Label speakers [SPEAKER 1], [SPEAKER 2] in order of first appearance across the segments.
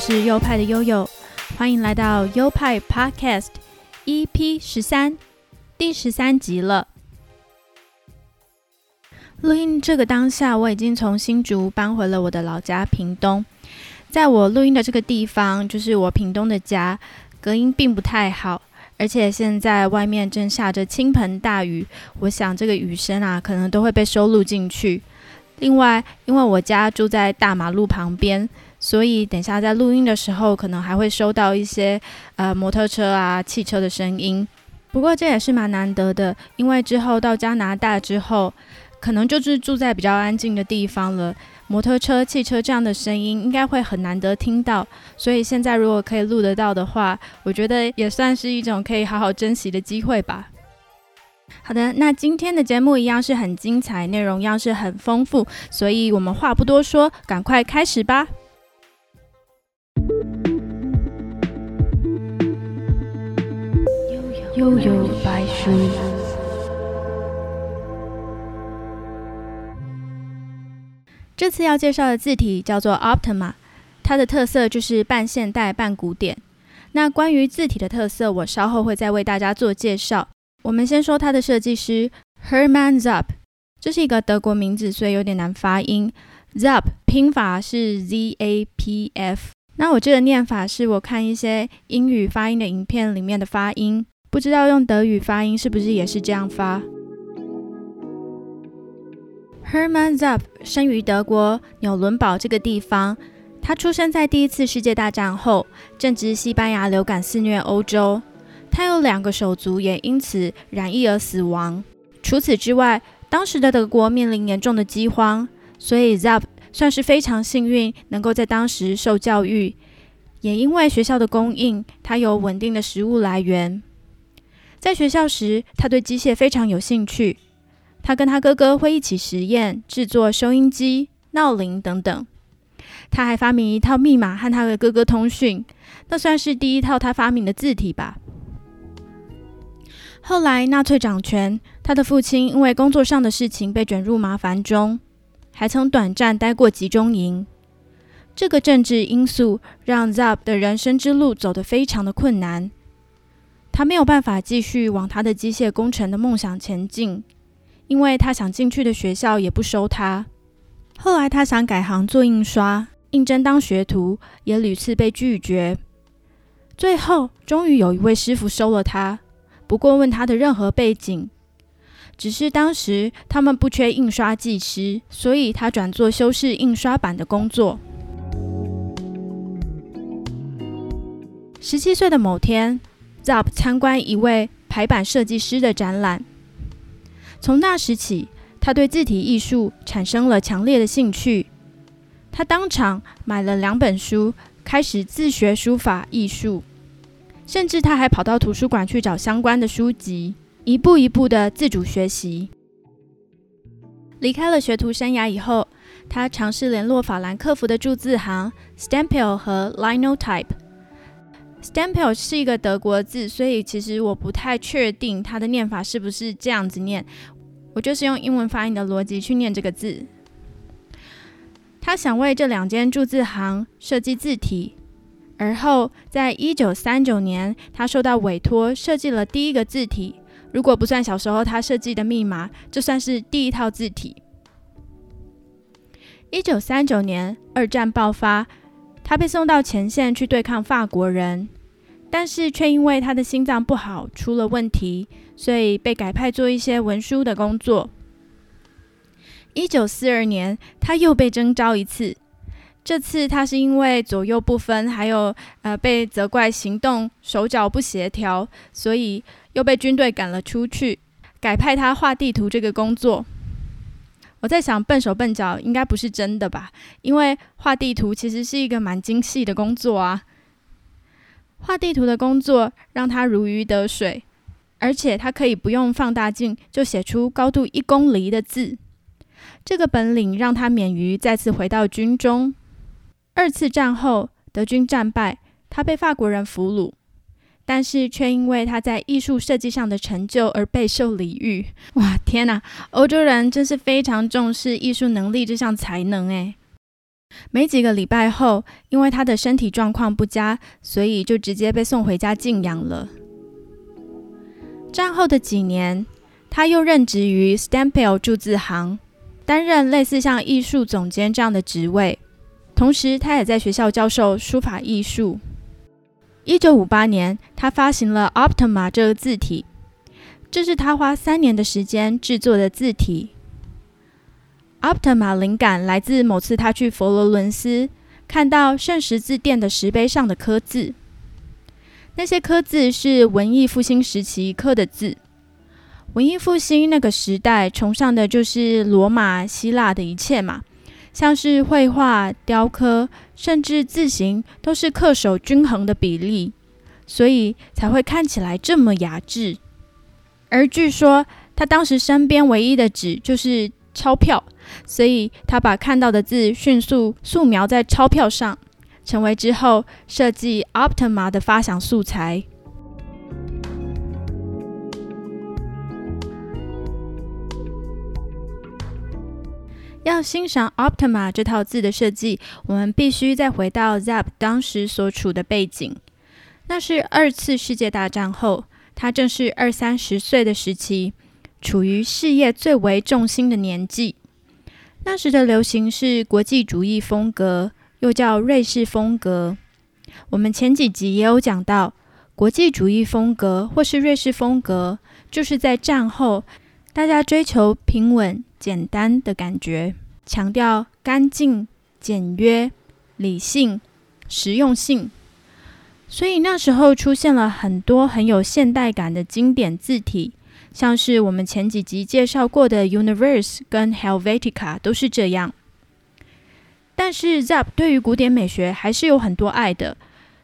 [SPEAKER 1] 是优派的悠悠，欢迎来到优派 Podcast EP 十三第十三集了。录音这个当下，我已经从新竹搬回了我的老家屏东。在我录音的这个地方，就是我屏东的家，隔音并不太好，而且现在外面正下着倾盆大雨，我想这个雨声啊，可能都会被收录进去。另外，因为我家住在大马路旁边，所以等下在录音的时候，可能还会收到一些呃摩托车啊、汽车的声音。不过这也是蛮难得的，因为之后到加拿大之后。可能就是住在比较安静的地方了，摩托车、汽车这样的声音应该会很难得听到，所以现在如果可以录得到的话，我觉得也算是一种可以好好珍惜的机会吧。好的，那今天的节目一样是很精彩，内容一样是很丰富，所以我们话不多说，赶快开始吧。悠悠白书。这次要介绍的字体叫做 Optima，它的特色就是半现代半古典。那关于字体的特色，我稍后会再为大家做介绍。我们先说它的设计师 Hermann Zap，这是一个德国名字，所以有点难发音。Zapp 拼法是 Z A P F，那我这个念法是我看一些英语发音的影片里面的发音，不知道用德语发音是不是也是这样发。？Hermann Zap 生于德国纽伦堡这个地方。他出生在第一次世界大战后，正值西班牙流感肆虐欧洲。他有两个手足也因此染疫而死亡。除此之外，当时的德国面临严重的饥荒，所以 Zapp 算是非常幸运，能够在当时受教育。也因为学校的供应，他有稳定的食物来源。在学校时，他对机械非常有兴趣。他跟他哥哥会一起实验制作收音机、闹铃等等。他还发明一套密码和他的哥哥通讯，那算是第一套他发明的字体吧。后来纳粹掌权，他的父亲因为工作上的事情被卷入麻烦中，还曾短暂待过集中营。这个政治因素让 Zab 的人生之路走得非常的困难，他没有办法继续往他的机械工程的梦想前进。因为他想进去的学校也不收他，后来他想改行做印刷，应征当学徒，也屡次被拒绝。最后，终于有一位师傅收了他，不过问他的任何背景，只是当时他们不缺印刷技师，所以他转做修饰印刷版的工作。十七岁的某天，Zap 参观一位排版设计师的展览。从那时起，他对字体艺术产生了强烈的兴趣。他当场买了两本书，开始自学书法艺术。甚至他还跑到图书馆去找相关的书籍，一步一步的自主学习。离开了学徒生涯以后，他尝试联络法兰克福的铸字行 Stampel 和 Linotype。Stampel 是一个德国字，所以其实我不太确定它的念法是不是这样子念。我就是用英文发音的逻辑去念这个字。他想为这两间铸字行设计字体，而后在一九三九年，他受到委托设计了第一个字体。如果不算小时候他设计的密码，这算是第一套字体。一九三九年，二战爆发。他被送到前线去对抗法国人，但是却因为他的心脏不好出了问题，所以被改派做一些文书的工作。一九四二年，他又被征召一次，这次他是因为左右不分，还有呃被责怪行动手脚不协调，所以又被军队赶了出去，改派他画地图这个工作。我在想，笨手笨脚应该不是真的吧？因为画地图其实是一个蛮精细的工作啊。画地图的工作让他如鱼得水，而且他可以不用放大镜就写出高度一公里的字。这个本领让他免于再次回到军中。二次战后，德军战败，他被法国人俘虏。但是却因为他在艺术设计上的成就而备受礼遇。哇，天哪！欧洲人真是非常重视艺术能力这项才能诶。没几个礼拜后，因为他的身体状况不佳，所以就直接被送回家静养了。战后的几年，他又任职于 Stampel 铸字行，担任类似像艺术总监这样的职位。同时，他也在学校教授书法艺术。一九五八年，他发行了 Optima 这个字体，这是他花三年的时间制作的字体。Optima 灵感来自某次他去佛罗伦斯，看到圣十字殿的石碑上的刻字。那些刻字是文艺复兴时期刻的字。文艺复兴那个时代崇尚的就是罗马、希腊的一切嘛，像是绘画、雕刻，甚至字形，都是恪守均衡的比例，所以才会看起来这么雅致。而据说他当时身边唯一的纸就是钞票。所以他把看到的字迅速素描在钞票上，成为之后设计 Optima 的发想素材。要欣赏 Optima 这套字的设计，我们必须再回到 Zap 当时所处的背景。那是二次世界大战后，他正是二三十岁的时期，处于事业最为重心的年纪。那时的流行是国际主义风格，又叫瑞士风格。我们前几集也有讲到，国际主义风格或是瑞士风格，就是在战后大家追求平稳、简单的感觉，强调干净、简约、理性、实用性。所以那时候出现了很多很有现代感的经典字体。像是我们前几集介绍过的 Universe 跟 Helvetica 都是这样，但是 Zap 对于古典美学还是有很多爱的，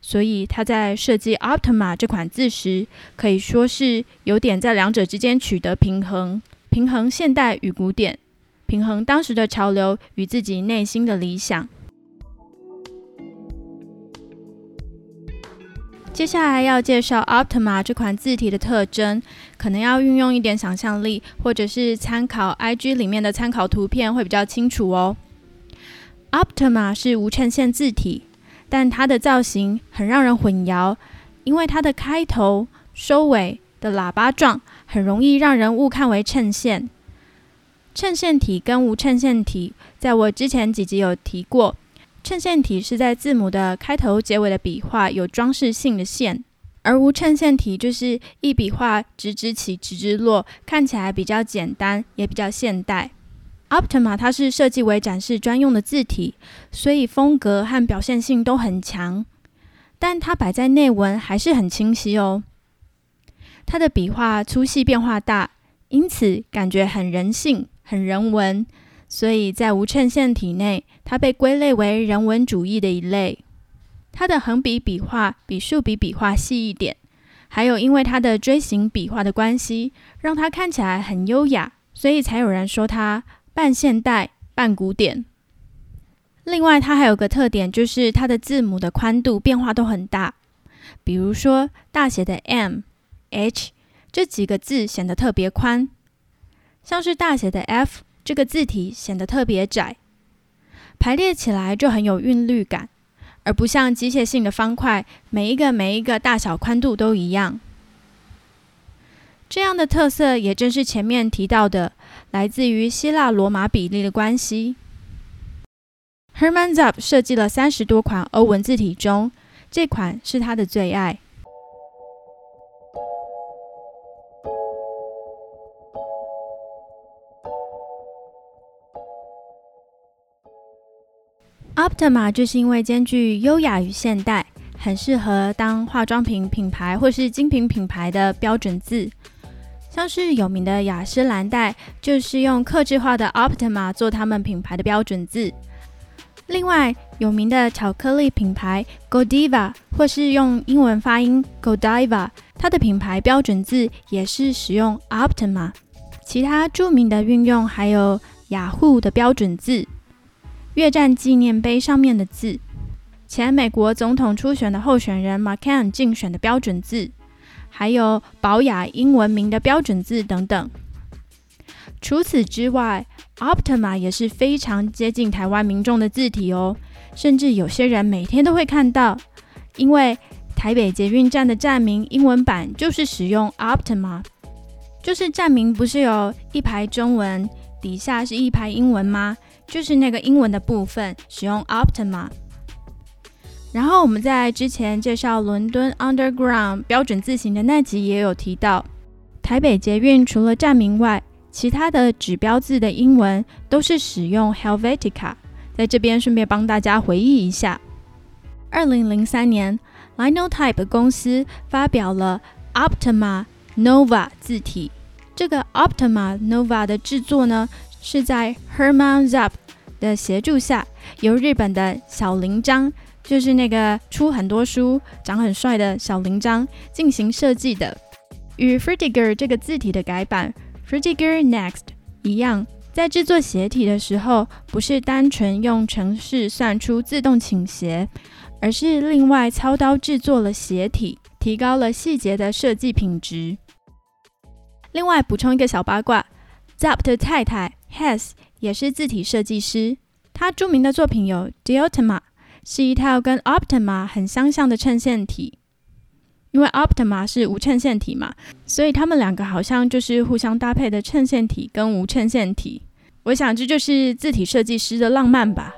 [SPEAKER 1] 所以他在设计 Optima 这款字时，可以说是有点在两者之间取得平衡，平衡现代与古典，平衡当时的潮流与自己内心的理想。接下来要介绍 Optima 这款字体的特征，可能要运用一点想象力，或者是参考 IG 里面的参考图片会比较清楚哦。Optima 是无衬线字体，但它的造型很让人混淆，因为它的开头、收尾的喇叭状很容易让人误看为衬线。衬线体跟无衬线体，在我之前几集有提过。衬线体是在字母的开头、结尾的笔画有装饰性的线，而无衬线体就是一笔画直直起、直直落，看起来比较简单，也比较现代。Optima 它是设计为展示专用的字体，所以风格和表现性都很强，但它摆在内文还是很清晰哦。它的笔画粗细变化大，因此感觉很人性、很人文。所以在无衬线体内，它被归类为人文主义的一类。它的横笔笔画比竖笔笔画细一点，还有因为它的锥形笔画的关系，让它看起来很优雅，所以才有人说它半现代半古典。另外，它还有个特点，就是它的字母的宽度变化都很大。比如说大写的 M、H 这几个字显得特别宽，像是大写的 F。这个字体显得特别窄，排列起来就很有韵律感，而不像机械性的方块，每一个每一个大小宽度都一样。这样的特色也正是前面提到的，来自于希腊罗马比例的关系。Hermann Zap 设计了三十多款欧文字体中，这款是他的最爱。Optima 就是因为兼具优雅与现代，很适合当化妆品品牌或是精品品牌的标准字。像是有名的雅诗兰黛，就是用克制化的 Optima 做他们品牌的标准字。另外，有名的巧克力品牌 Godiva，或是用英文发音 Godiva，它的品牌标准字也是使用 Optima。其他著名的运用还有雅虎的标准字。越战纪念碑上面的字，前美国总统初选的候选人 McCain 竞选的标准字，还有保雅英文名的标准字等等。除此之外，Optima 也是非常接近台湾民众的字体哦，甚至有些人每天都会看到，因为台北捷运站的站名英文版就是使用 Optima，就是站名不是有一排中文，底下是一排英文吗？就是那个英文的部分使用 Optima。然后我们在之前介绍伦敦 Underground 标准字形的那集也有提到，台北捷运除了站名外，其他的指标字的英文都是使用 Helvetica，在这边顺便帮大家回忆一下。二零零三年，Linotype 公司发表了 Optima Nova 字体。这个 Optima Nova 的制作呢，是在 Herman Zap 的协助下，由日本的小铃章，就是那个出很多书、长很帅的小铃章进行设计的。与 Frutiger 这个字体的改版。Frutiger Next 一样，在制作斜体的时候，不是单纯用程式算出自动倾斜，而是另外操刀制作了斜体，提高了细节的设计品质。另外补充一个小八卦，Zapp 的太太 Hess 也是字体设计师，他著名的作品有 Diotema，是一套跟 Optima 很相像的衬线体。因为 Optima 是无衬线体嘛，所以他们两个好像就是互相搭配的衬线体跟无衬线体。我想这就是字体设计师的浪漫吧。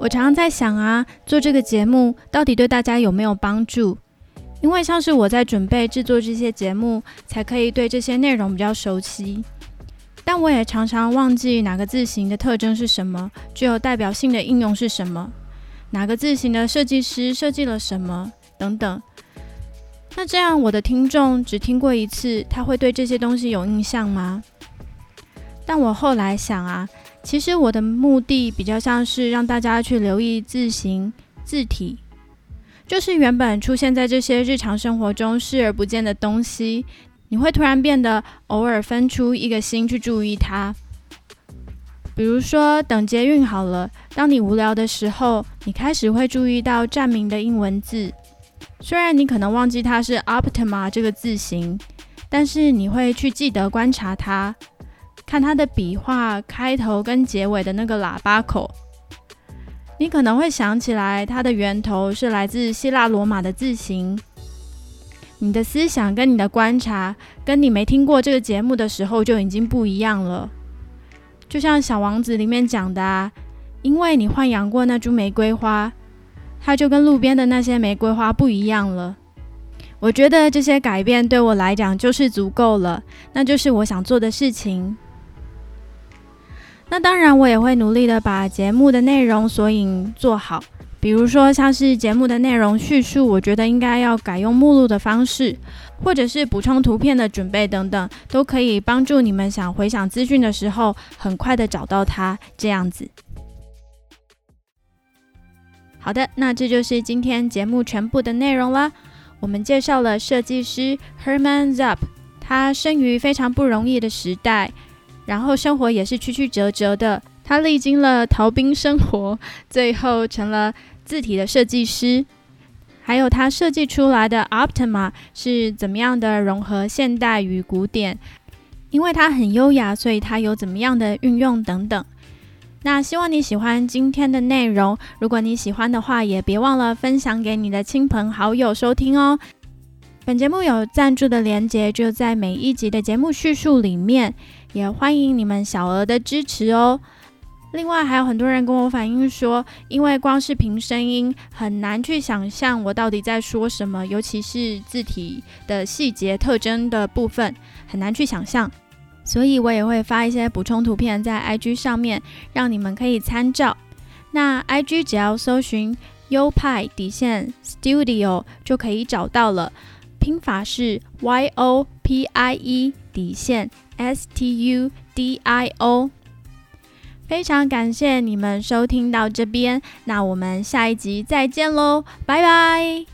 [SPEAKER 1] 我常常在想啊，做这个节目到底对大家有没有帮助？因为像是我在准备制作这些节目，才可以对这些内容比较熟悉。但我也常常忘记哪个字形的特征是什么，具有代表性的应用是什么，哪个字形的设计师设计了什么等等。那这样我的听众只听过一次，他会对这些东西有印象吗？但我后来想啊，其实我的目的比较像是让大家去留意字形、字体，就是原本出现在这些日常生活中视而不见的东西。你会突然变得偶尔分出一个心去注意它，比如说等捷运好了，当你无聊的时候，你开始会注意到站名的英文字，虽然你可能忘记它是 Optima 这个字形，但是你会去记得观察它，看它的笔画开头跟结尾的那个喇叭口，你可能会想起来它的源头是来自希腊罗马的字形。你的思想跟你的观察，跟你没听过这个节目的时候就已经不一样了。就像《小王子》里面讲的啊，因为你豢养过那株玫瑰花，它就跟路边的那些玫瑰花不一样了。我觉得这些改变对我来讲就是足够了，那就是我想做的事情。那当然，我也会努力的把节目的内容索引做好。比如说，像是节目的内容叙述，我觉得应该要改用目录的方式，或者是补充图片的准备等等，都可以帮助你们想回想资讯的时候，很快的找到它。这样子。好的，那这就是今天节目全部的内容了。我们介绍了设计师 Herman Zapp，他生于非常不容易的时代，然后生活也是曲曲折折的，他历经了逃兵生活，最后成了。字体的设计师，还有他设计出来的 Optima 是怎么样的融合现代与古典？因为它很优雅，所以它有怎么样的运用等等。那希望你喜欢今天的内容，如果你喜欢的话，也别忘了分享给你的亲朋好友收听哦。本节目有赞助的连接，就在每一集的节目叙述里面，也欢迎你们小额的支持哦。另外还有很多人跟我反映说，因为光是凭声音很难去想象我到底在说什么，尤其是字体的细节特征的部分很难去想象，所以我也会发一些补充图片在 IG 上面，让你们可以参照。那 IG 只要搜寻优派底线 Studio 就可以找到了，拼法是 Y O P I E 底线 S T U D I O。非常感谢你们收听到这边，那我们下一集再见喽，拜拜。